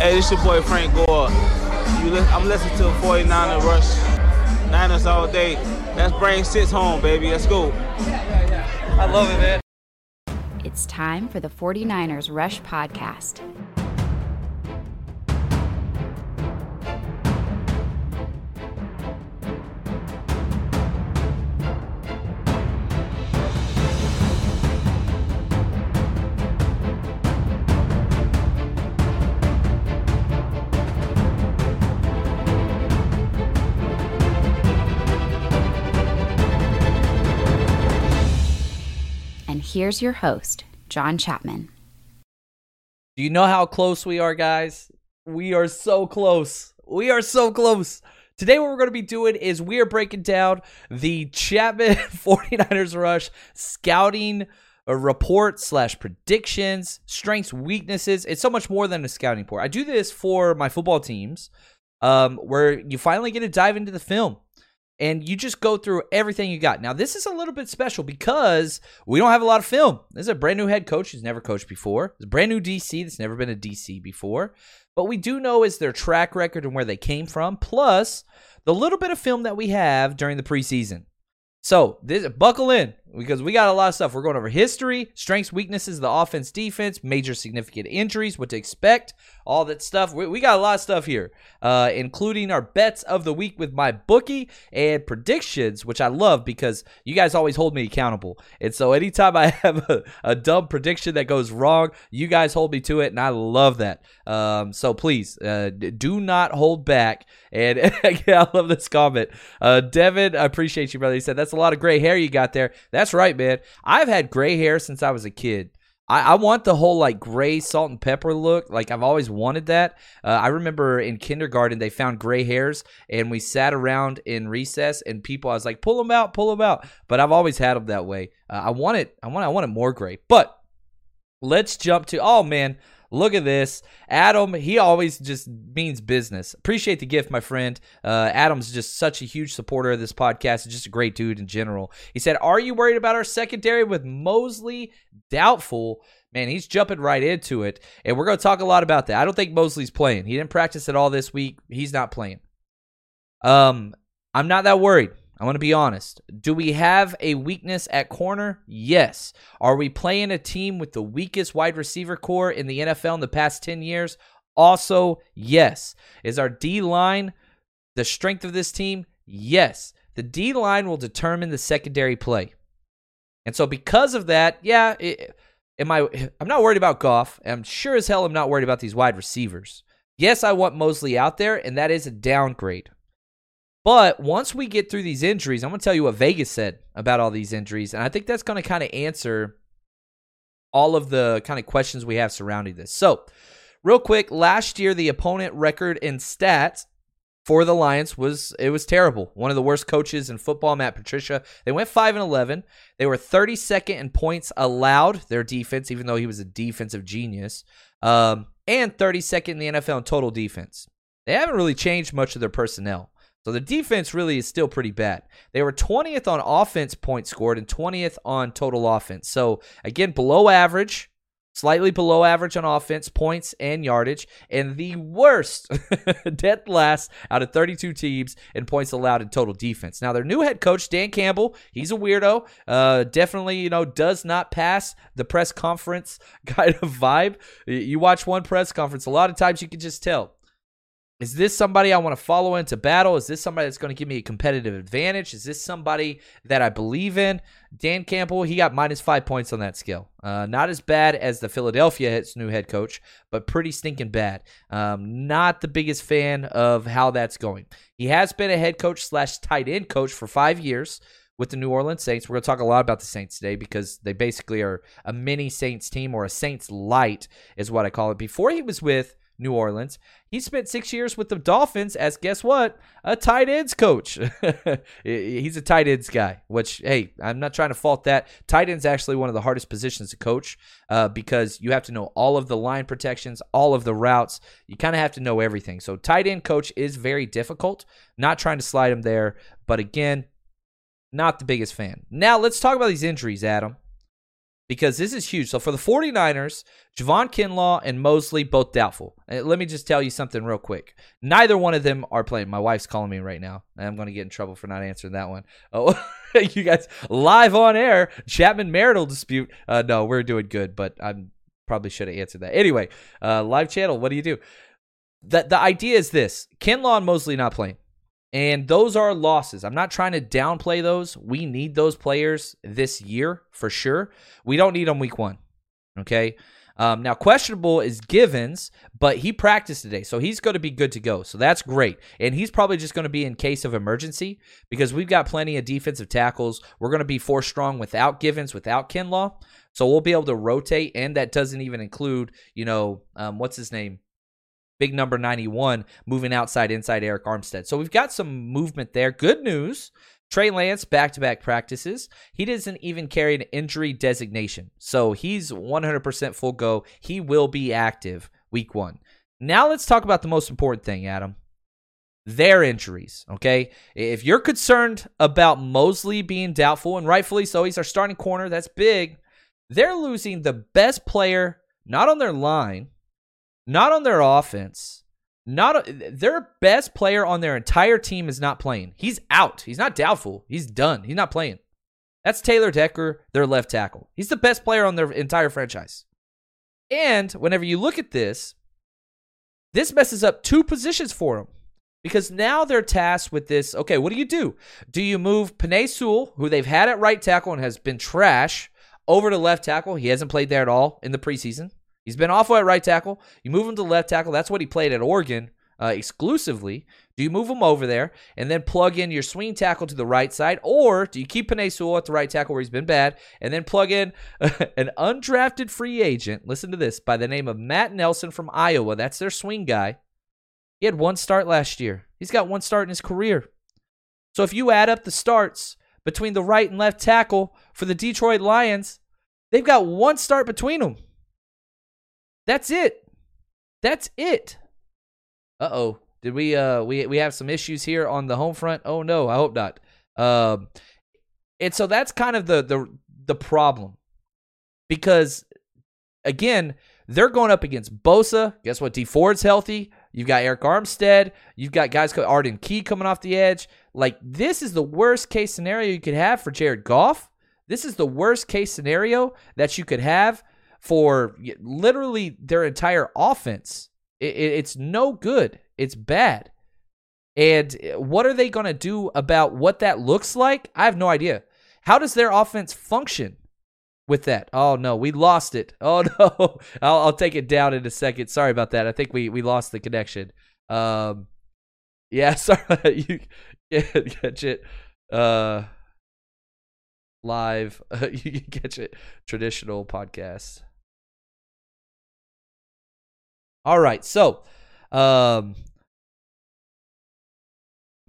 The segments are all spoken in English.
Hey, this your boy Frank Gore. You li- I'm listening to 49er Rush. Niners all day. Let's bring six home, baby. Let's go. I love it, man. It's time for the 49ers Rush Podcast. Here's your host, John Chapman. Do you know how close we are, guys? We are so close. We are so close. Today, what we're going to be doing is we are breaking down the Chapman 49ers Rush scouting a report slash predictions, strengths, weaknesses. It's so much more than a scouting report. I do this for my football teams, um, where you finally get to dive into the film and you just go through everything you got. Now, this is a little bit special because we don't have a lot of film. This is a brand new head coach who's never coached before. It's a brand new DC that's never been a DC before. But we do know is their track record and where they came from, plus the little bit of film that we have during the preseason. So, this buckle in because we got a lot of stuff. We're going over history, strengths, weaknesses the offense, defense, major significant injuries, what to expect, all that stuff. We, we got a lot of stuff here, uh, including our bets of the week with my bookie and predictions, which I love because you guys always hold me accountable. And so, anytime I have a, a dumb prediction that goes wrong, you guys hold me to it, and I love that. Um, so, please uh, do not hold back. And I love this comment. Uh, Devin, I appreciate you, brother. He said, That's a lot of gray hair you got there. That's right, man. I've had gray hair since I was a kid. I, I want the whole like gray salt and pepper look. Like I've always wanted that. Uh, I remember in kindergarten they found gray hairs and we sat around in recess and people I was like pull them out, pull them out. But I've always had them that way. Uh, I want it. I want. I want it more gray. But let's jump to. Oh man, Look at this. Adam, he always just means business. Appreciate the gift, my friend. Uh, Adam's just such a huge supporter of this podcast. Just a great dude in general. He said, Are you worried about our secondary with Mosley? Doubtful. Man, he's jumping right into it. And we're going to talk a lot about that. I don't think Mosley's playing. He didn't practice at all this week. He's not playing. Um, I'm not that worried. I want to be honest. Do we have a weakness at corner? Yes. Are we playing a team with the weakest wide receiver core in the NFL in the past 10 years? Also, yes. Is our D line the strength of this team? Yes. The D line will determine the secondary play. And so, because of that, yeah, it, am I? I'm not worried about Goff. I'm sure as hell I'm not worried about these wide receivers. Yes, I want Mosley out there, and that is a downgrade. But once we get through these injuries, I'm going to tell you what Vegas said about all these injuries. And I think that's going to kind of answer all of the kind of questions we have surrounding this. So, real quick, last year, the opponent record in stats for the Lions was it was terrible. One of the worst coaches in football, Matt Patricia. They went 5 and 11. They were 32nd in points allowed, their defense, even though he was a defensive genius. Um, and 32nd in the NFL in total defense. They haven't really changed much of their personnel. So the defense really is still pretty bad. They were 20th on offense points scored and 20th on total offense. So again, below average, slightly below average on offense, points and yardage, and the worst, dead last out of 32 teams in points allowed in total defense. Now their new head coach Dan Campbell, he's a weirdo. Uh, definitely, you know, does not pass the press conference kind of vibe. You watch one press conference, a lot of times you can just tell is this somebody I want to follow into battle? Is this somebody that's going to give me a competitive advantage? Is this somebody that I believe in? Dan Campbell, he got minus five points on that skill. Uh, not as bad as the Philadelphia new head coach, but pretty stinking bad. Um, not the biggest fan of how that's going. He has been a head coach slash tight end coach for five years with the New Orleans Saints. We're going to talk a lot about the Saints today because they basically are a mini Saints team or a Saints light, is what I call it. Before he was with New Orleans. He spent six years with the Dolphins as guess what? A tight ends coach. He's a tight ends guy, which, hey, I'm not trying to fault that. Tight ends actually one of the hardest positions to coach uh, because you have to know all of the line protections, all of the routes. You kind of have to know everything. So, tight end coach is very difficult. Not trying to slide him there, but again, not the biggest fan. Now, let's talk about these injuries, Adam because this is huge. So for the 49ers, Javon Kinlaw and Mosley both doubtful. Uh, let me just tell you something real quick. Neither one of them are playing. My wife's calling me right now, I'm going to get in trouble for not answering that one. Oh, you guys live on air, Chapman marital dispute. Uh, no, we're doing good, but I probably should have answered that. Anyway, uh, live channel. What do you do? The the idea is this: Kinlaw and Mosley not playing. And those are losses. I'm not trying to downplay those. We need those players this year for sure. We don't need them week one. Okay. Um, now, questionable is Givens, but he practiced today, so he's going to be good to go. So that's great. And he's probably just going to be in case of emergency because we've got plenty of defensive tackles. We're going to be four strong without Givens, without Kinlaw. So we'll be able to rotate, and that doesn't even include, you know, um, what's his name? Big number 91 moving outside inside Arik Armstead. So we've got some movement there. Good news. Trey Lance back to back practices. He doesn't even carry an injury designation. So he's 100% full go. He will be active week one. Now let's talk about the most important thing, Adam. Their injuries, okay? If you're concerned about Mosley being doubtful, and rightfully so, he's our starting corner, that's big. They're losing the best player, not on their line, not on their offense. Not their best player on their entire team is not playing. He's out. He's not doubtful. He's done. He's not playing. That's Taylor Decker, their left tackle. He's the best player on their entire franchise. And whenever you look at this, this messes up two positions for them because now they're tasked with this. Okay, what do you do? Do you move Penei Sewell, who they've had at right tackle and has been trash, over to left tackle? He hasn't played there at all in the preseason. He's been awful at right tackle. You move him to left tackle. That's what he played at Oregon uh, exclusively. Do you move him over there and then plug in your swing tackle to the right side, or do you keep Penei Sewell at the right tackle where he's been bad, and then plug in an undrafted free agent? Listen to this by the name of Matt Nelson from Iowa. That's their swing guy. He had one start last year. He's got one start in his career. So if you add up the starts between the right and left tackle for the Detroit Lions, they've got one start between them. That's it. That's it. Uh oh. Did we uh we we have some issues here on the home front? Oh no, I hope not. Um and so that's kind of the the the problem. Because again, they're going up against Bosa. Guess what? Dee Ford's healthy. You've got Arik Armstead. You've got guys called Arden Key coming off the edge. Like this is the worst case scenario you could have for Jared Goff. This is the worst case scenario that you could have for literally their entire offense. It, it, it's no good. It's bad. And what are they going to do about what that looks like? I have no idea. How does their offense function with that? Oh no, we lost it. Oh no, I'll, I'll take it down in a second. Sorry about that. I think we we lost the connection. Um, yeah, sorry. you yeah, catch it. Uh, live. you can catch it. Traditional podcast. All right. So, um,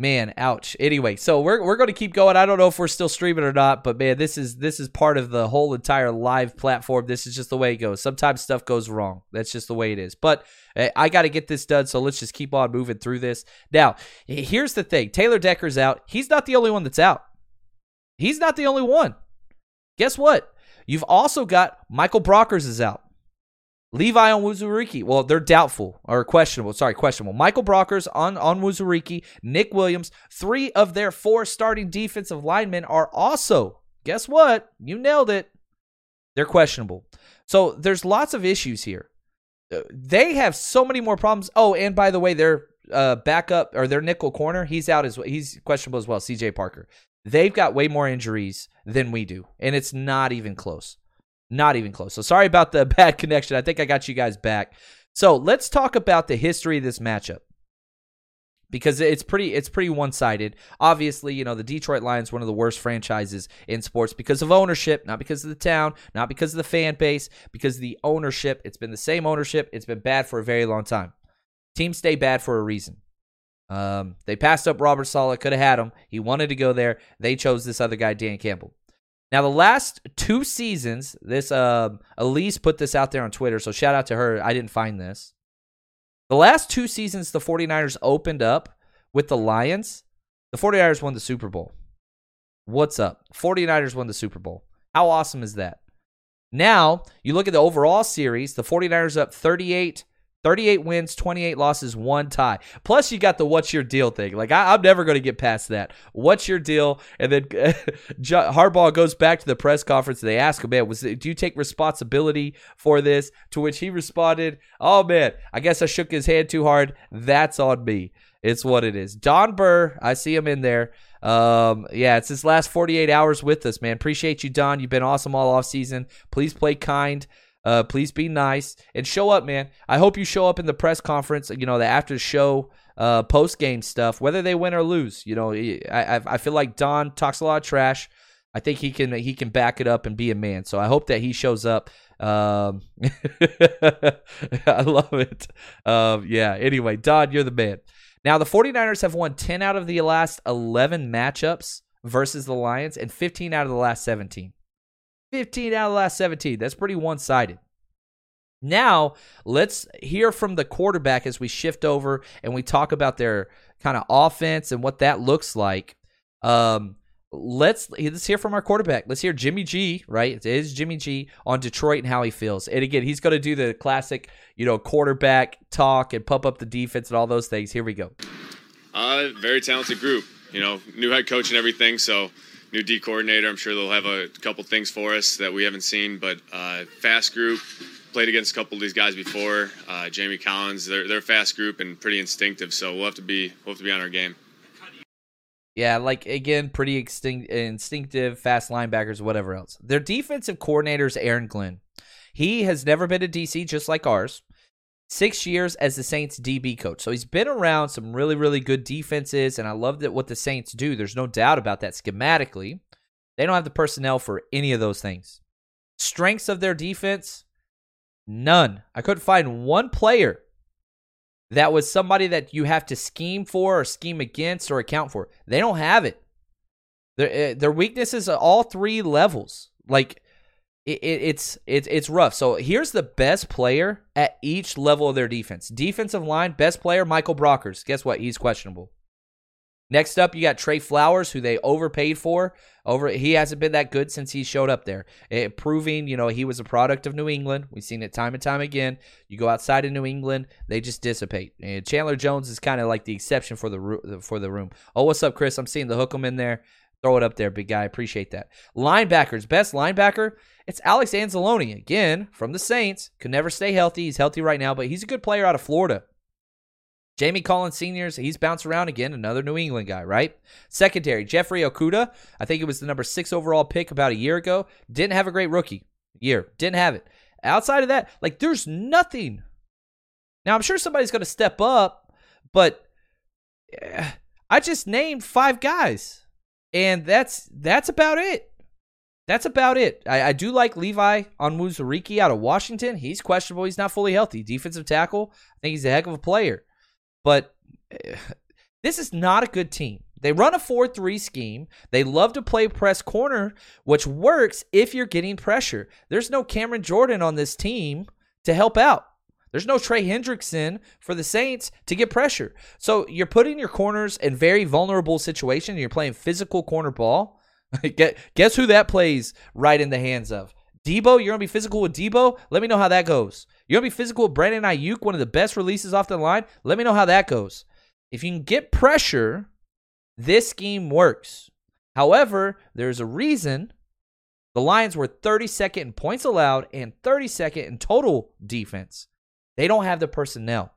Man, ouch. Anyway, so we're we're going to keep going. I don't know if we're still streaming or not, but man, this is this is part of the whole entire live platform. This is just the way it goes. Sometimes stuff goes wrong. That's just the way it is. But eh, I got to get this done, so let's just keep on moving through this. Now, here's the thing. Taylor Decker's out. He's not the only one that's out. He's not the only one. Guess what? You've also got Michael Brockers is out. Levi Onwuzurike, well, they're doubtful or questionable. Sorry, questionable. Michael Brockers on Onwuzurike, Nick Williams, three of their four starting defensive linemen are also, guess what? You nailed it. They're questionable. So there's lots of issues here. Uh, they have so many more problems. Oh, and by the way, their uh, backup or their nickel corner, he's out as well. He's questionable as well. CJ Parker. They've got way more injuries than we do, and it's not even close. Not even close. So sorry about the bad connection. I think I got you guys back. So let's talk about the history of this matchup because it's pretty it's pretty one-sided. Obviously, you know, the Detroit Lions one of the worst franchises in sports because of ownership, not because of the town, not because of the fan base, because the ownership. It's been the same ownership. It's been bad for a very long time. Teams stay bad for a reason. Um, they passed up Robert Saleh, could have had him. He wanted to go there. They chose this other guy, Dan Campbell. Now, the last two seasons, this uh, Elise put this out there on Twitter, so shout out to her. I didn't find this. The last two seasons the 49ers opened up with the Lions, the 49ers won the Super Bowl. What's up? 49ers won the Super Bowl. How awesome is that? Now, you look at the overall series, the 49ers up 38 38 wins, 28 losses, one tie. Plus, you got the what's your deal thing. Like, I, am never going to get past that. What's your deal? And then Harbaugh goes back to the press conference. And they ask him, man, was do you take responsibility for this? To which he responded, oh, man, I guess I shook his hand too hard. That's on me. It's what it is. Don Burr, I see him in there. Um, yeah, it's his last 48 hours with us, man. Appreciate you, Don. You've been awesome all off season. Please play kind. Uh, please be nice and show up, man. I hope you show up in the press conference. You know, the after show, uh, post game stuff, whether they win or lose. You know, I I feel like Don talks a lot of trash. I think he can he can back it up and be a man. So I hope that he shows up. Um, I love it. Um, yeah. Anyway, Don, you're the man. Now the 49ers have won 10 out of the last 11 matchups versus the Lions and 15 out of the last 17. 15 out of the last 17. That's pretty one sided. Now, let's hear from the quarterback as we shift over and we talk about their kind of offense and what that looks like. Um, let's let's hear from our quarterback. Let's hear Jimmy G, right? It is Jimmy G on Detroit and how he feels. And again, he's going to do the classic, you know, quarterback talk and pump up the defense and all those things. Here we go. Uh, very talented group. You know, new head coach and everything. So new D coordinator. I'm sure they'll have a couple things for us that we haven't seen, but uh, fast group. Played against a couple of these guys before. Uh, Jamie Collins, they're they're fast group and pretty instinctive. So we'll have to be we'll have to be on our game. Yeah, like again, pretty extinct, instinctive, fast linebackers, whatever else. Their defensive coordinator is Aaron Glenn. He has never been a DC, just like ours six years as the Saints DB coach. So he's been around some really, really good defenses, and I love that what the Saints do. There's no doubt about that schematically. They don't have the personnel for any of those things. Strengths of their defense, none. I couldn't find one player that was somebody that you have to scheme for or scheme against or account for. They don't have it. Their, eh, their weaknesses are all three levels. Like it, it, it's it's it's rough. So here's the best player at each level of their defense. Defensive line, best player Michael Brockers. Guess what? He's questionable. Next up, you got Trey Flowers, who they overpaid for. Over, he hasn't been that good since he showed up there, it, proving you know he was a product of New England. We've seen it time and time again. You go outside of New England, they just dissipate. And Chandler Jones is kind of like the exception for the for the room. Oh, what's up, Chris? I'm seeing the hook 'em in there. Throw it up there, big guy. Appreciate that. Linebackers, best linebacker. It's Alex Anzalone again from the Saints. Could never stay healthy. He's healthy right now, but he's a good player out of Florida. Jamie Collins Seniors, he's bounced around again. Another New England guy, right? Secondary, Jeffrey Okudah, I think it was the number six overall pick about a year ago. Didn't have a great rookie year. Didn't have it. Outside of that, like there's nothing. Now I'm sure somebody's going to step up, but eh, I just named five guys, and that's that's about it that's about it. I, I do like Levi on Onwuzurike out of Washington. He's questionable. He's not fully healthy. Defensive tackle. I think he's a heck of a player. But This is not a good team. They run a 4 3 scheme. They love to play press corner, which works if you're getting pressure. There's no Cameron Jordan on this team to help out. There's no Trey Hendrickson for the Saints to get pressure. So you're putting your corners in very vulnerable situations. You're playing physical corner ball. Guess who that plays right in the hands of? Deebo, you're to be physical with Deebo. Let me know how that goes. You're to be physical with Brandon Aiyuk, one of the best releases off the line? Let me know how that goes. If you can get pressure, this scheme works. However, there's a reason the Lions were 32nd in points allowed and 32nd in total defense. They don't have the personnel.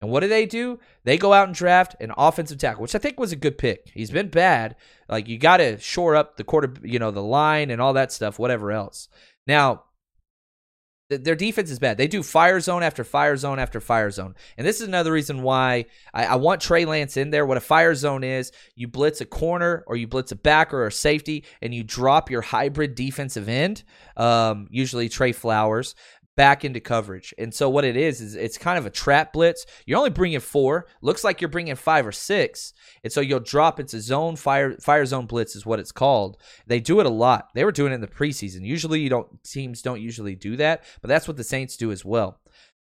And what do they do? They go out and draft an offensive tackle, which I think was a good pick. He's been bad. Like you got to shore up the quarter, you know, the line and all that stuff, whatever else. Now, th- their defense is bad. They do fire zone after fire zone after fire zone. And this is another reason why I, I want Trey Lance in there. What a fire zone is, you blitz a corner or you blitz a back or a safety, and you drop your hybrid defensive end, um, usually Trey Flowers back into coverage. And so what it is is it's kind of a trap blitz. You're only bringing four. Looks like you're bringing five or six. And so you'll drop. It's a zone fire fire zone blitz is what it's called. They do it a lot. They were doing it in the preseason. Usually you don't teams don't usually do that, but that's what the Saints do as well.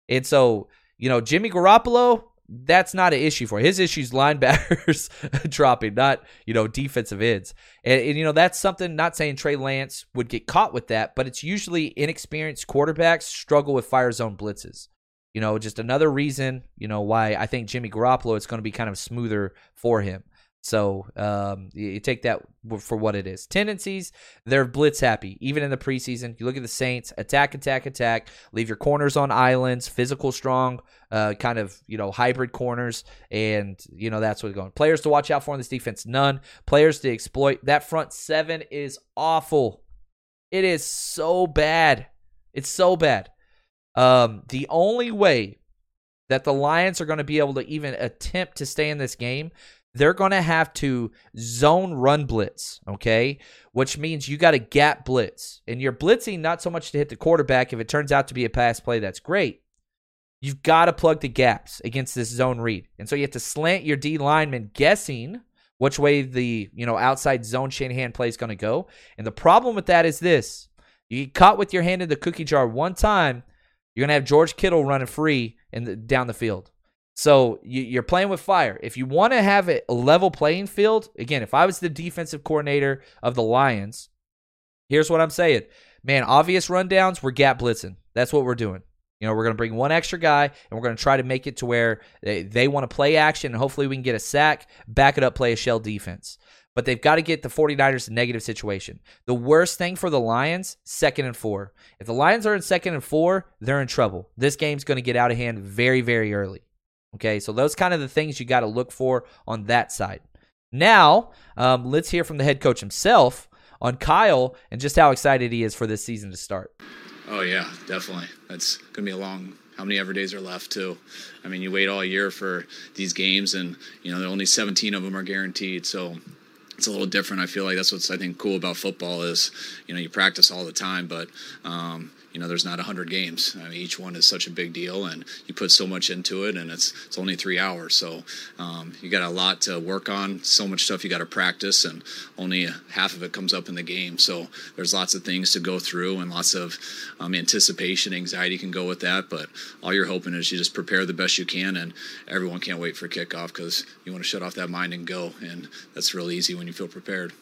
And so you know Jimmy Garoppolo that's not an issue for his issues linebackers dropping not you know defensive ends. And, and, you know that's something not saying trey lance would get caught with that but it's usually inexperienced quarterbacks struggle with fire zone blitzes. You know just another reason you know why i think jimmy garoppolo is going to be kind of smoother for him so um, you take that for what it is. Tendencies, they're blitz happy. Even in the preseason, you look at the Saints, attack, attack, attack. Leave your corners on islands, physical, strong, uh, kind of you know hybrid corners, and you know that's what's going. Players to watch out for in this defense, none. Players to exploit. That front seven is awful. It is so bad. It's so bad. Um, the only way that the Lions are going to be able to even attempt to stay in this game they're going to have to zone run blitz, okay? Which means you got to gap blitz. And you're blitzing not so much to hit the quarterback. If it turns out to be a pass play, that's great. You've got to plug the gaps against this zone read. And so you have to slant your D lineman guessing which way the, you know, outside zone Shanahan play is going to go. And the problem with that is this. You get caught with your hand in the cookie jar one time, you're going to have George Kittle running free the, down the field. So you, are playing with fire. If you want to have a level playing field, again, if I was the defensive coordinator of the Lions, here's what I'm saying. Man, obvious rundowns, we're gap blitzing. That's what we're doing. You know, we're going to bring one extra guy and we're going to try to make it to where they, they want to play action and hopefully we can get a sack, back it up, play a shell defense. But they've got to get the 49ers in negative situation. The worst thing for the Lions, second and four. If the Lions are in second and four, they're in trouble. This game's going to get out of hand very, very early. Okay, so those kind of the things you got to look for on that side. Now, um, let's hear from the head coach himself on Kyle and just how excited he is for this season to start. Oh yeah, definitely. That's gonna be a long. How many ever days are left too? I mean, you wait all year for these games, and you know, only 17 of them are guaranteed. So it's a little different. I feel like that's what's I think cool about football is, you know, you practice all the time, but um, you know, there's not 100 games. I mean, each one is such a big deal, and you put so much into it, and it's it's only three hours. So um, you got a lot to work on, so much stuff you got to practice, and only half of it comes up in the game. So there's lots of things to go through, and lots of um, anticipation, anxiety can go with that. But all you're hoping is you just prepare the best you can, and everyone can't wait for kickoff because you want to shut off that mind and go, and that's real easy when you feel prepared.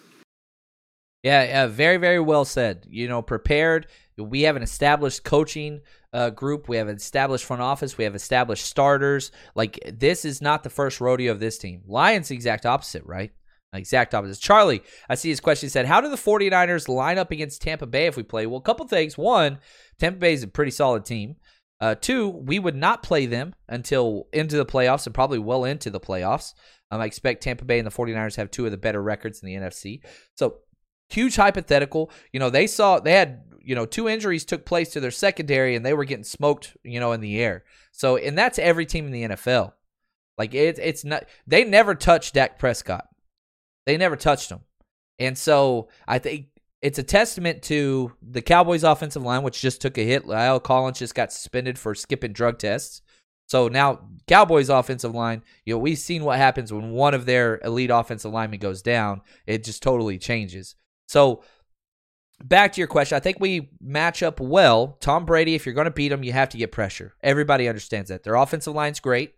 Yeah, yeah, very, very well said. You know, prepared. We have an established coaching uh, group. We have an established front office. We have established starters. Like this is not the first rodeo of this team. Lions, exact opposite, right? Exact opposite. Charlie, I see his question. He said, How do the 49ers line up against Tampa Bay if we play? Well, a couple things. One, Tampa Bay is a pretty solid team. Uh, two, we would not play them until into the playoffs and probably well into the playoffs. Um, I expect Tampa Bay and the 49ers have two of the better records in the NFC. So huge hypothetical. You know, they saw they had you know two injuries took place to their secondary and they were getting smoked. You know, in the air. So and that's every team in the NFL. Like it's it's not they never touched Dak Prescott. They never touched him. And so I think it's a testament to the Cowboys offensive line, which just took a hit. La'el Collins just got suspended for skipping drug tests. So now Cowboys offensive line, you know, we've seen what happens when one of their elite offensive linemen goes down. It just totally changes. So back to your question, I think we match up well. Tom Brady, if you're going to beat him, you have to get pressure. Everybody understands that. Their offensive line's great,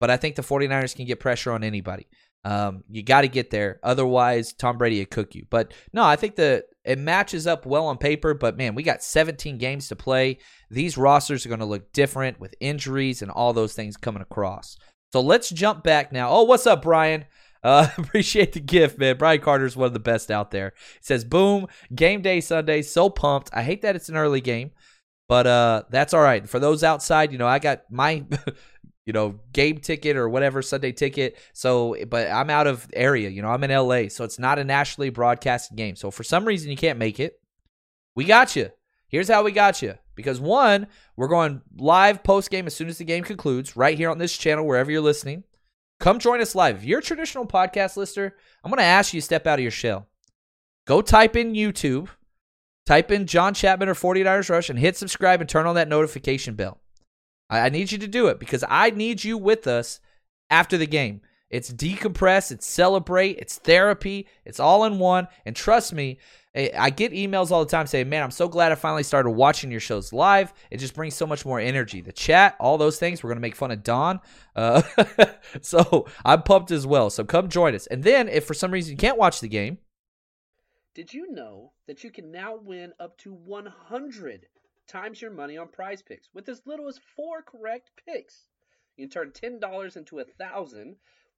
but I think the 49ers can get pressure on anybody. Um, you got to get there. Otherwise, Tom Brady would cook you. But no, I think the it matches up well on paper. But man, we got 17 games to play. These rosters are going to look different with injuries and all those things coming across. So let's jump back now. Oh, what's up, Brian? Uh, appreciate the gift, man. Brian Carter is one of the best out there. He says, "Boom, game day Sunday. So pumped. I hate that it's an early game, but uh, that's all right. For those outside, you know, I got my you know, game ticket or whatever Sunday ticket. So, but I'm out of area. You know, I'm in LA, so it's not a nationally broadcasted game. So, for some reason, you can't make it. We got you. Here's how we got you. Because one, we're going live post game as soon as the game concludes, right here on this channel, wherever you're listening. Come join us live. If you're a traditional podcast listener, I'm going to ask you to step out of your shell. Go type in YouTube, type in John Chapman or 49ers Rush, and hit subscribe and turn on that notification bell. I, I need you to do it because I need you with us after the game. It's decompress, it's celebrate, it's therapy, it's all in one. And trust me, I get emails all the time saying, Man, I'm so glad I finally started watching your shows live. It just brings so much more energy. The chat, all those things. We're going to make fun of Don. Uh, so I'm pumped as well. So come join us. And then, if for some reason you can't watch the game, did you know that you can now win up to 100 times your money on prize picks with as little as four correct picks. You can turn $10 into a thousand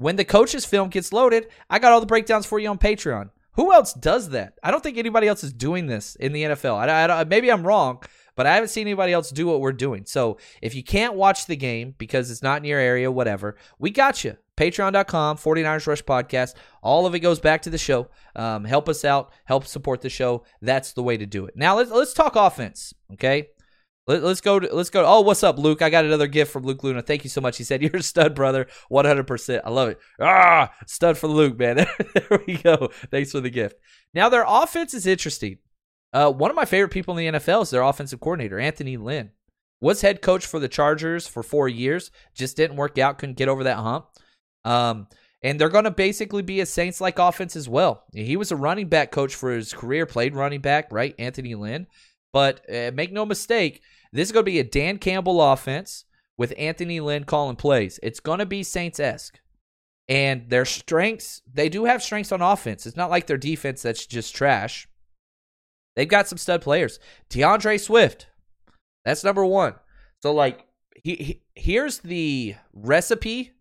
When the coach's film gets loaded, I got all the breakdowns for you on Patreon. Who else does that? I don't think anybody else is doing this in the NFL. I, I, maybe I'm wrong, but I haven't seen anybody else do what we're doing. So if you can't watch the game because it's not in your area, whatever, we got you. Patreon.com, 49ers Rush Podcast. All of it goes back to the show. Um, help us out, help support the show. That's the way to do it. Now let's let's talk offense. Okay. Let, us go. To, let's go. To, oh, what's up, Luke? I got another gift from Luke Luna. Thank you so much. He said, "You're a stud, brother. 100. percent I love it. Ah, stud for Luke, man. there we go. Thanks for the gift. Now their offense is interesting. Uh, one of my favorite people in the NFL is their offensive coordinator, Anthony Lynn. Was head coach for the Chargers for four years. Just didn't work out. Couldn't get over that hump. Um, and they're going to basically be a Saints like offense as well. He was a running back coach for his career, played running back, right? Anthony Lynn. But uh, make no mistake, this is going to be a Dan Campbell offense with Anthony Lynn calling plays. It's going to be Saints esque. And their strengths, they do have strengths on offense. It's not like their defense that's just trash. They've got some stud players. D'Andre Swift, that's number one. So, like, he, he, here's the recipe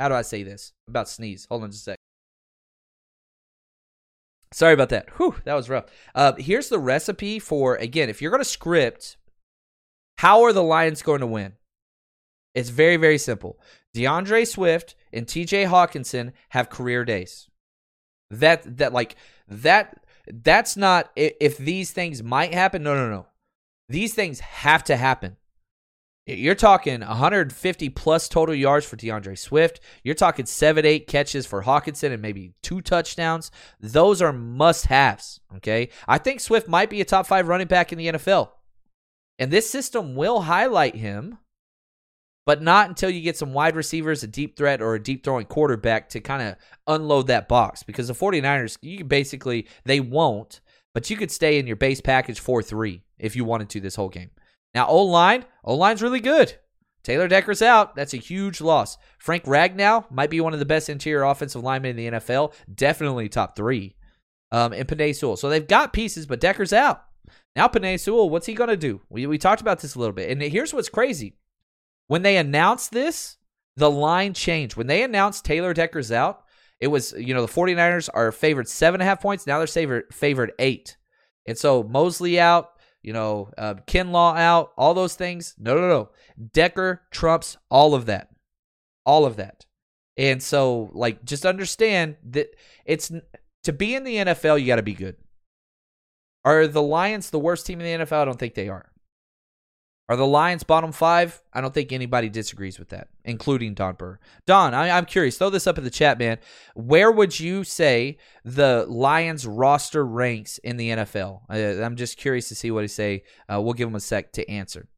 how do I say this? I'm about sneeze. Hold on just a sec. Sorry about that. Whew, that was rough. Uh, here's the recipe for again. If you're going to script, how are the Lions going to win? It's very very simple. D'Andre Swift and T.J. Hockenson have career days. That that like that that's not if these things might happen. No no no. These things have to happen. You're talking 150 plus total yards for D'Andre Swift. You're talking seven, eight catches for Hawkinson and maybe two touchdowns. Those are must haves. Okay. I think Swift might be a top five running back in the NFL. And this system will highlight him, but not until you get some wide receivers, a deep threat, or a deep throwing quarterback to kind of unload that box. Because the 49ers, you basically, they won't, but you could stay in your base package 4 3 if you wanted to this whole game. Now, O line, O line's really good. Taylor Decker's out. That's a huge loss. Frank Ragnow might be one of the best interior offensive linemen in the NFL. Definitely top three. Um, and Penei Sewell. So they've got pieces, but Decker's out. Now Penei Sewell, what's he going to do? We, we talked about this a little bit. And here's what's crazy. When they announced this, the line changed. When they announced Taylor Decker's out, it was, you know, the 49ers are favored seven and a half points. Now they're favored, favored eight. And so Mosley out, you know, uh, Kinlaw out, all those things. No, no, no. Decker trumps all of that. All of that. And so, like, just understand that it's to be in the NFL, you got to be good. Are the Lions the worst team in the NFL? I don't think they are. Are the Lions bottom five? I don't think anybody disagrees with that, including Don Burr. Don, I, am curious. Throw this up in the chat, man. Where would you say the Lions roster ranks in the NFL? I, am just curious to see what he say. Uh, we'll give him a sec to answer.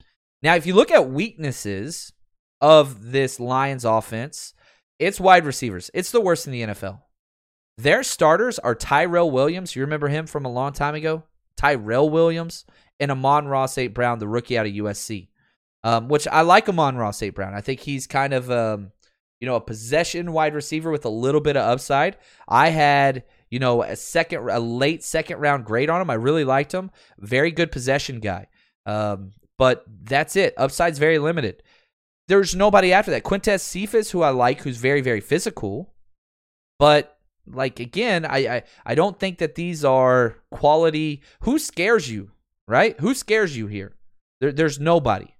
Now, if you look at weaknesses of this Lions offense, it's wide receivers. It's the worst in the NFL. Their starters are Tyrell Williams. You remember him from a long time ago? Tyrell Williams and Amon-Ra St. Brown, the rookie out of USC. Um, which I like Amon-Ra St. Brown. I think he's kind of um, you know, a possession wide receiver with a little bit of upside. I had, you know, a second a late second round grade on him. I really liked him. Very good possession guy. Um, but that's it. Upside's very limited. There's nobody after that. Quintez Cephus, who I like, who's very, very physical. But like again, I, I I don't think that these are quality. Who scares you? right? Who scares you here? There, there's nobody.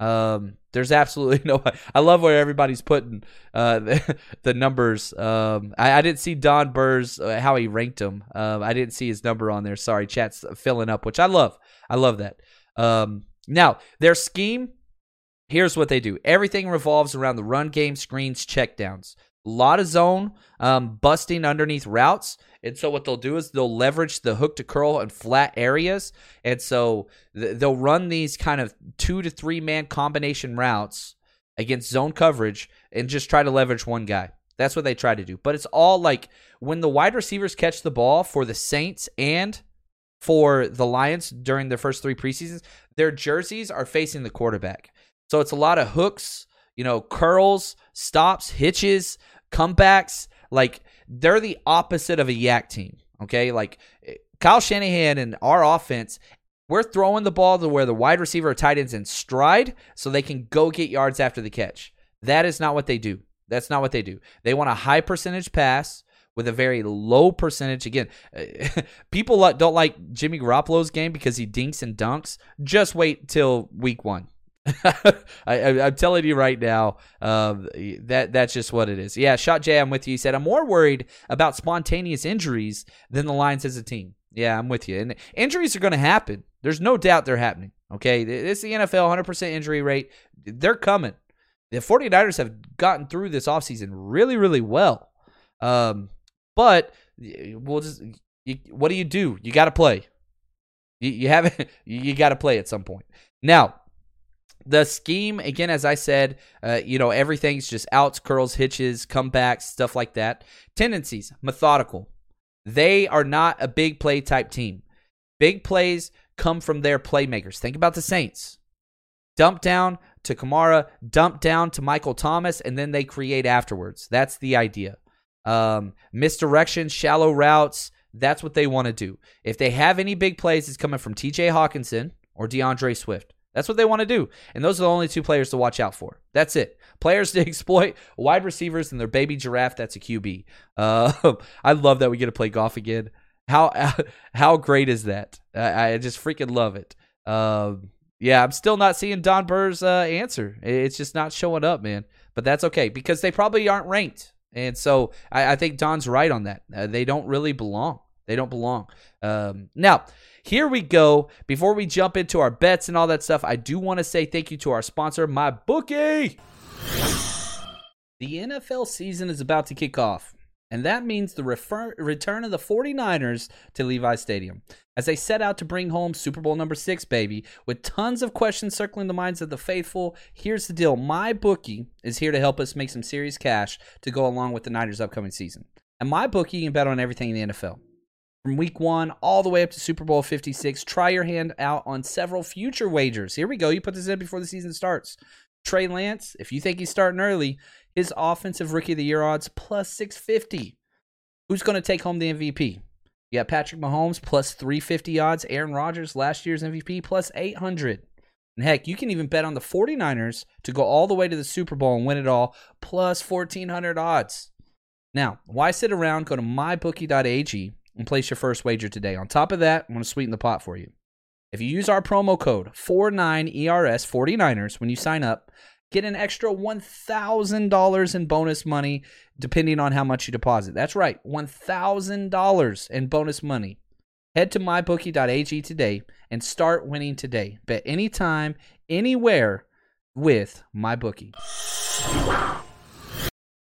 Um, there's absolutely no. I love where everybody's putting uh, the, the numbers. Um, I, I, didn't see Don Burr's uh, how he ranked them. Um, I didn't see his number on there. Sorry, chat's filling up, which I love. I love that. Um, now their scheme. Here's what they do. Everything revolves around the run game, screens, checkdowns. A lot of zone, um, busting underneath routes. And so what they'll do is they'll leverage the hook to curl and flat areas. And so th- they'll run these kind of two to three man combination routes against zone coverage and just try to leverage one guy. That's what they try to do. But it's all like when the wide receivers catch the ball for the Saints and for the Lions during their first three preseasons, their jerseys are facing the quarterback. So it's a lot of hooks, you know, curls, stops, hitches, comebacks. Like they're the opposite of a YAC team. Okay, like eh, Kyle Shanahan and our offense, we're throwing the ball to where the wide receiver or tight ends in stride so they can go get yards after the catch. That is not what they do. That's not what they do. They want a high percentage pass with a very low percentage. Again, people don't like Jimmy Garoppolo's game because he dinks and dunks. Just wait till week one. I, am telling you right now, um, that that's just what it is. Yeah, shot J, I'm with you. He said I'm more worried about spontaneous injuries than the Lions as a team. Yeah, I'm with you. And injuries are going to happen. There's no doubt they're happening. Okay, it's the NFL 100% injury rate. They're coming. The 49ers have gotten through this offseason really, really well. Um, but we'll just, you, what do you do? You got to play. You, you haven't. You got to play at some point. Now, the scheme again as i said uh, you know everything's just outs curls hitches comebacks stuff like that. Tendencies methodical. They are not a big play type team. Big plays come from their playmakers. Think about the saints. Dump down to kamara dump down to michael thomas and then they create afterwards. That's the idea. Um, misdirection shallow routes that's what they want to do. If they have any big plays it's coming from tj hockenson or d'andre swift That's what they want to do. And those are the only two players to watch out for. That's it. Players to exploit wide receivers and their baby giraffe. That's a QB. Uh, I love that we get to play Goff again. How how great is that? I, I just freaking love it. Um, yeah, I'm still not seeing Don Burr's uh, answer. It's just not showing up, man. But that's okay because they probably aren't ranked. And so I, I think Don's right on that. Uh, they don't really belong. They don't belong. Um, now, here we go. Before we jump into our bets and all that stuff, I do want to say thank you to our sponsor, my bookie. The NFL season is about to kick off, and that means the refer- return of the 49ers to Levi Stadium as they set out to bring home Super Bowl number six, baby. With tons of questions circling the minds of the faithful, here's the deal my bookie is here to help us make some serious cash to go along with the Niners' upcoming season. And my bookie, you can bet on everything in the NFL. From week one all the way up to Super Bowl 56, try your hand out on several future wagers. Here we go. You put this in before the season starts. Trey Lance, if you think he's starting early, his offensive rookie of the year odds plus 650. Who's going to take home the MVP? You got Patrick Mahomes plus 350 odds, Aaron Rodgers, last year's MVP, plus 800. And heck, you can even bet on the 49ers to go all the way to the Super Bowl and win it all, plus 1400 odds. Now, why sit around? Go to mybookie.ag and place your first wager today. On top of that, I'm going to sweeten the pot for you. If you use our promo code 49ERS49ers when you sign up, get an extra $1,000 in bonus money depending on how much you deposit. That's right, $1,000 in bonus money. Head to mybookie.ag today and start winning today. Bet anytime, anywhere with MyBookie.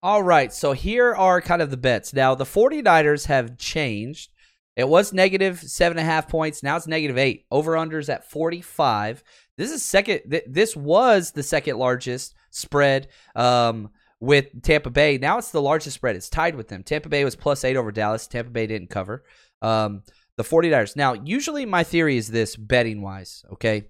All right, so here are kind of the bets. Now, the 49ers have changed. It was negative seven and a half points. Now it's negative eight. Over unders at 45. This is second. Th- this was the second largest spread um, with Tampa Bay. Now it's the largest spread. It's tied with them. Tampa Bay was plus eight over Dallas. Tampa Bay didn't cover. Um, the 49ers. Now, usually my theory is this betting wise, okay?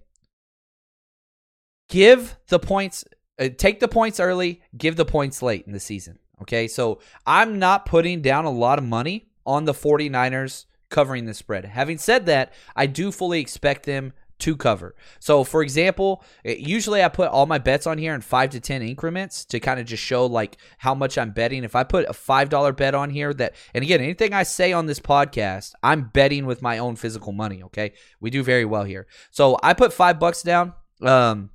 Give the points uh, take the points early, give the points late in the season. Okay, so I'm not putting down a lot of money on the 49ers covering the spread. Having said that, I do fully expect them to cover. So, for example, eh, usually I put all my bets on here in five to 10 increments to kind of just show like how much I'm betting. If I put a $5 bet on here, that, and again, anything I say on this podcast, I'm betting with my own physical money. Okay. We do very well here. So I put five bucks down. Um,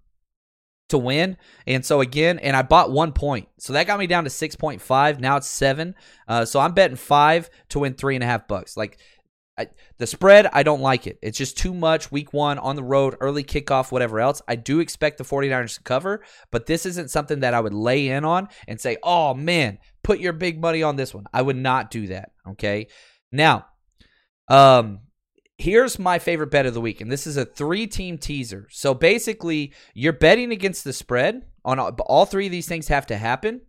to win. And so again, and I bought one point. So that got me down to 6.5. Now it's seven. Uh, so I'm betting five to win three and a half bucks. Like I, the spread, I don't like it. It's just too much week one on the road, early kickoff, whatever else. I do expect the 49ers to cover, but this isn't something that I would lay in on and say, oh man, put your big money on this one. I would not do that. Okay. Now, um, here's my favorite bet of the week, and this is a three team teaser. So basically, you're betting against the spread on all, all three of these things have to happen,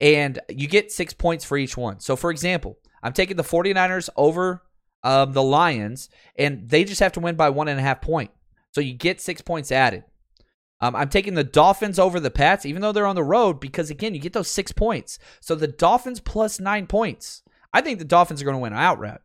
and you get six points for each one. So, for example, I'm taking the 49ers over um, the Lions, and they just have to win by one and a half point. So you get six points added. Um, I'm taking the Dolphins over the Pats, even though they're on the road, because again, you get those six points. So the Dolphins plus nine points. I think the Dolphins are going to win outright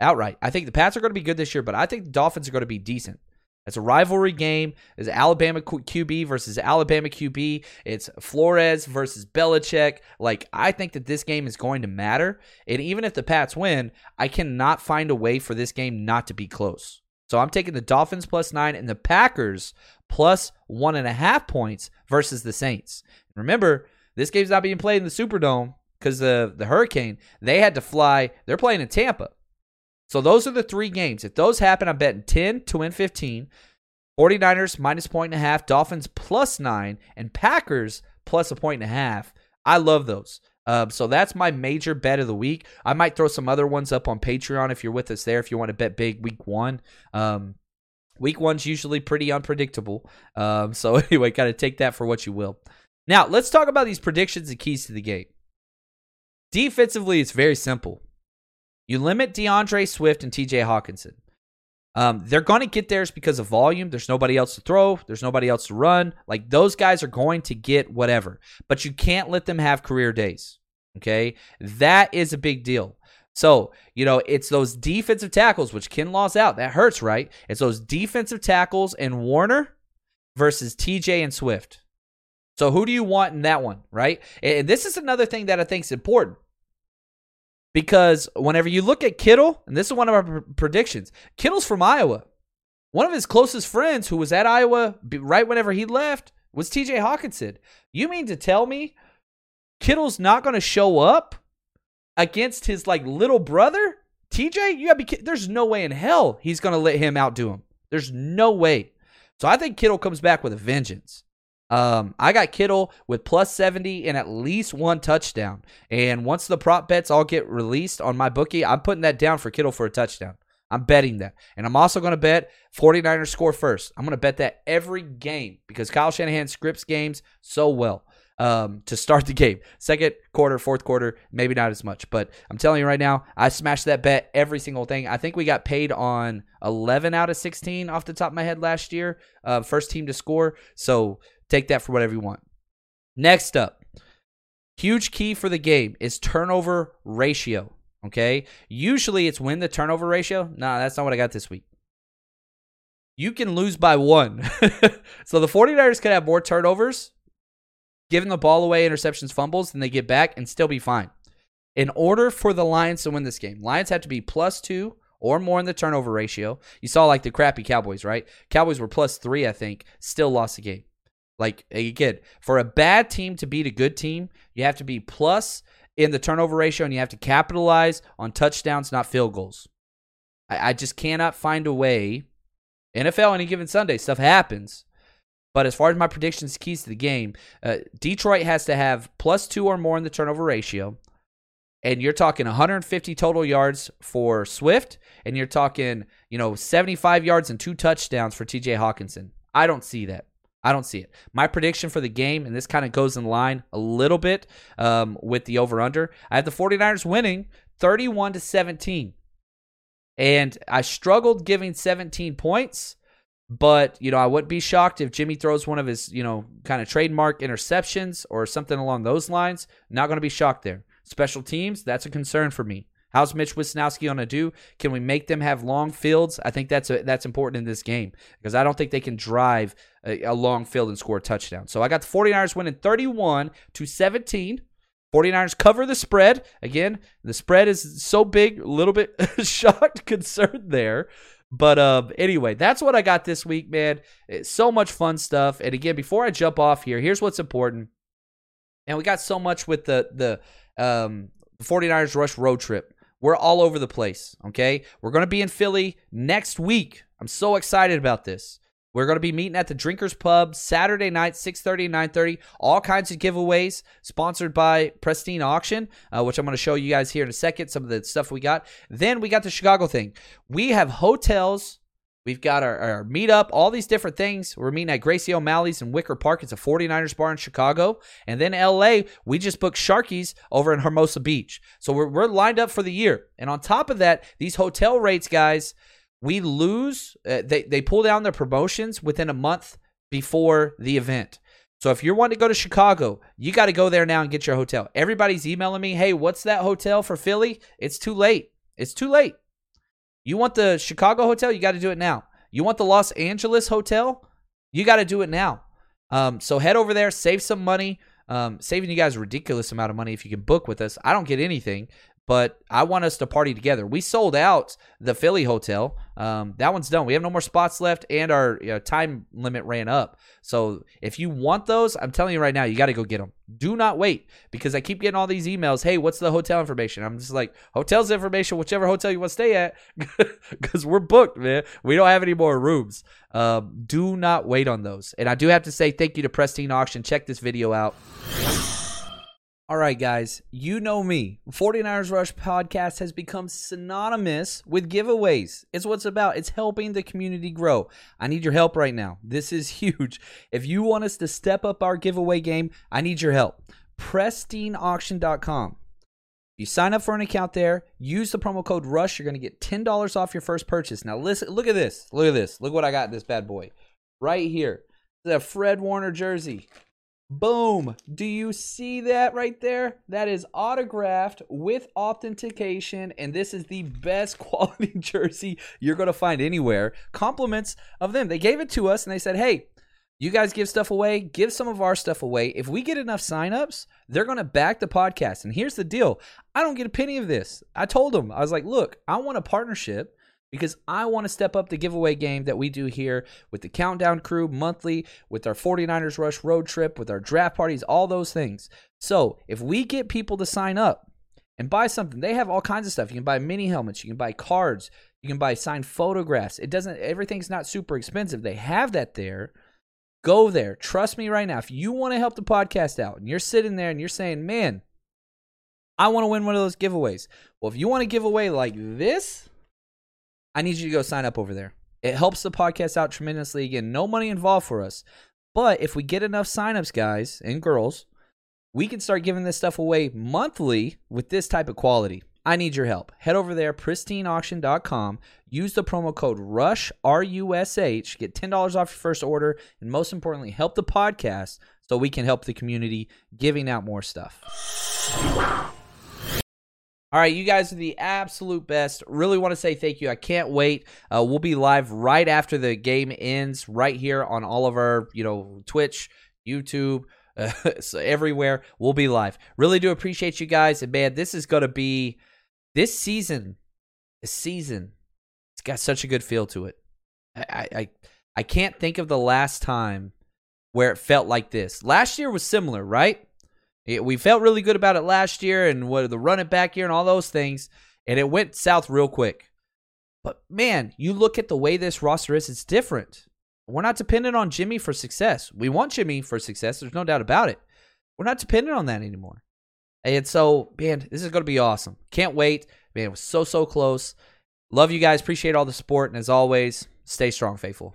outright. I think the Pats are going to be good this year, but I think the Dolphins are going to be decent. It's a rivalry game. It's Alabama QB versus Alabama QB. It's Flores versus Belichick. Like, I think that this game is going to matter. And even if the Pats win, I cannot find a way for this game not to be close. So I'm taking the Dolphins plus nine and the Packers plus one and a half points versus the Saints. Remember, this game's not being played in the Superdome because the the Hurricane. They had to fly. They're playing in Tampa. So those are the three games. If those happen, I'm betting 10 to win 15. 49ers minus point and a half, Dolphins plus nine, and Packers plus a point and a half. I love those. Um, so that's my major bet of the week. I might throw some other ones up on Patreon if you're with us there. If you want to bet big week one, um, week one's usually pretty unpredictable. Um, so anyway, kind of take that for what you will. Now let's talk about these predictions and keys to the game. Defensively, it's very simple. You limit D'Andre Swift and TJ Hockenson. Um, they're going to get theirs because of volume. There's nobody else to throw. There's nobody else to run. Like those guys are going to get whatever, but you can't let them have career days. Okay. That is a big deal. So, you know, it's those defensive tackles, which Kinlaw's out. That hurts, right? It's those defensive tackles and Warner versus TJ and Swift. So who do you want in that one, right? And this is another thing that I think is important. Because whenever you look at Kittle, and this is one of our pr- predictions, Kittle's from Iowa. One of his closest friends who was at Iowa right whenever he left was TJ Hockenson. You mean to tell me Kittle's not going to show up against his like little brother? TJ, you got to be kid- there's no way in hell he's going to let him outdo him. There's no way. So I think Kittle comes back with a vengeance. Um, I got Kittle with plus 70 and at least one touchdown. And once the prop bets all get released on my bookie, I'm putting that down for Kittle for a touchdown. I'm betting that. And I'm also going to bet 49ers score first. I'm going to bet that every game because Kyle Shanahan scripts games so well um, to start the game. Second quarter, fourth quarter, maybe not as much. But I'm telling you right now, I smashed that bet every single thing. I think we got paid on 11 out of 16 off the top of my head last year. Uh, first team to score. So take that for whatever you want. Next up, huge key for the game is turnover ratio. Okay. Usually it's win the turnover ratio. Nah, that's not what I got this week. You can lose by one. so the 49ers could have more turnovers, giving the ball away, interceptions, fumbles, than they get back and still be fine. In order for the Lions to win this game, Lions have to be plus two or more in the turnover ratio. You saw like the crappy Cowboys, right? Cowboys were plus three, I think, still lost the game. Like again, for a bad team to beat a good team, you have to be plus in the turnover ratio and you have to capitalize on touchdowns, not field goals. I, I just cannot find a way. NFL any given Sunday, stuff happens. But as far as my predictions, keys to the game, uh, Detroit has to have plus two or more in the turnover ratio. And you're talking 150 total yards for Swift, and you're talking, you know, 75 yards and two touchdowns for TJ Hockenson. I don't see that. I don't see it. My prediction for the game, and this kind of goes in line a little bit um, with the over under, I have the 49ers winning 31 to 17. And I struggled giving 17 points, but, you know, I wouldn't be shocked if Jimmy throws one of his, you know, kind of trademark interceptions or something along those lines. Not going to be shocked there. Special teams, that's a concern for me. How's Mitch Wishnowsky going to do? Can we make them have long fields? I think that's a, that's important in this game because I don't think they can drive a, a long field and score a touchdown. So I got the 49ers winning 31 to 17. 49ers cover the spread. Again, the spread is so big, a little bit shocked, concerned there. But um, anyway, that's what I got this week, man. It's so much fun stuff. And again, before I jump off here, here's what's important. And we got so much with the the um, 49ers rush road trip. We're all over the place, okay? We're going to be in Philly next week. I'm so excited about this. We're going to be meeting at the Drinkers Pub Saturday night, 6.30 and 9.30. All kinds of giveaways sponsored by Pristine Auction, uh, which I'm going to show you guys here in a second, some of the stuff we got. Then we got the Chicago thing. We have hotels. We've got our, our meetup, all these different things. We're meeting at Gracie O'Malley's in Wicker Park. It's a 49ers bar in Chicago. And then LA, we just booked Sharkeez over in Hermosa Beach. So we're, we're lined up for the year. And on top of that, these hotel rates, guys, we lose. Uh, they, they pull down their promotions within a month before the event. So if you're wanting to go to Chicago, you got to go there now and get your hotel. Everybody's emailing me, hey, what's that hotel for Philly? It's too late. It's too late. You want the Chicago hotel? You got to do it now. You want the Los Angeles hotel? You got to do it now. Um, so head over there, save some money. Um, saving you guys a ridiculous amount of money if you can book with us. I don't get anything, but I want us to party together. We sold out the Philly hotel. Um, that one's done. We have no more spots left, and our you know, time limit ran up. So if you want those, I'm telling you right now, you got to go get them. Do not wait because I keep getting all these emails. Hey, what's the hotel information? I'm just like, hotels information, whichever hotel you want to stay at, because we're booked, man. We don't have any more rooms. Um, do not wait on those. And I do have to say thank you to Pristine Auction. Check this video out. All right, guys, you know me. 49ers Rush podcast has become synonymous with giveaways. It's what it's about. It's helping the community grow. I need your help right now. This is huge. If you want us to step up our giveaway game, I need your help. PristineAuction.com. You sign up for an account there, use the promo code RUSH, you're going to get $10 off your first purchase. Now, listen, look at this. Look at this. Look what I got this bad boy. Right here. The Fred Warner jersey. Boom. Do you see that right there? That is autographed with authentication, and this is the best quality jersey you're going to find anywhere. Compliments of them. They gave it to us and they said, hey, You guys give stuff away, give some of our stuff away. If we get enough signups, they're going to back the podcast. And here's the deal I don't get a penny of this. I told them, I was like, look, I want a partnership because I want to step up the giveaway game that we do here with the Countdown Crew monthly, with our 49ers Rush road trip, with our draft parties, all those things. So if we get people to sign up and buy something, they have all kinds of stuff. You can buy mini helmets, you can buy cards, you can buy signed photographs. It doesn't, everything's not super expensive. They have that there. Go there. Trust me right now. If you want to help the podcast out and you're sitting there and you're saying, man, I want to win one of those giveaways. Well, if you want to give away like this, I need you to go sign up over there. It helps the podcast out tremendously. Again, no money involved for us. But if we get enough signups, guys and girls, we can start giving this stuff away monthly with this type of quality. I need your help. Head over there, pristineauction.com. Use the promo code RUSH, R U S H. Get $10 off your first order. And most importantly, help the podcast so we can help the community giving out more stuff. All right, you guys are the absolute best. Really want to say thank you. I can't wait. Uh, we'll be live right after the game ends, right here on all of our, you know, Twitch, YouTube, uh, so everywhere. We'll be live. Really do appreciate you guys. And man, this is to be this season, this season, it's got such a good feel to it. I, I, I can't think of the last time where it felt like this. Last year was similar, right? We felt really good about it last year and what the run it back year and all those things, and it went south real quick. But man, you look at the way this roster is, it's different. We're not dependent on Jimmy for success. We want Jimmy for success. There's no doubt about it. We're not dependent on that anymore. And so, man, this is going to be awesome. Can't wait. Man, it was so, so close. Love you guys. Appreciate all the support. And as always, stay strong, faithful.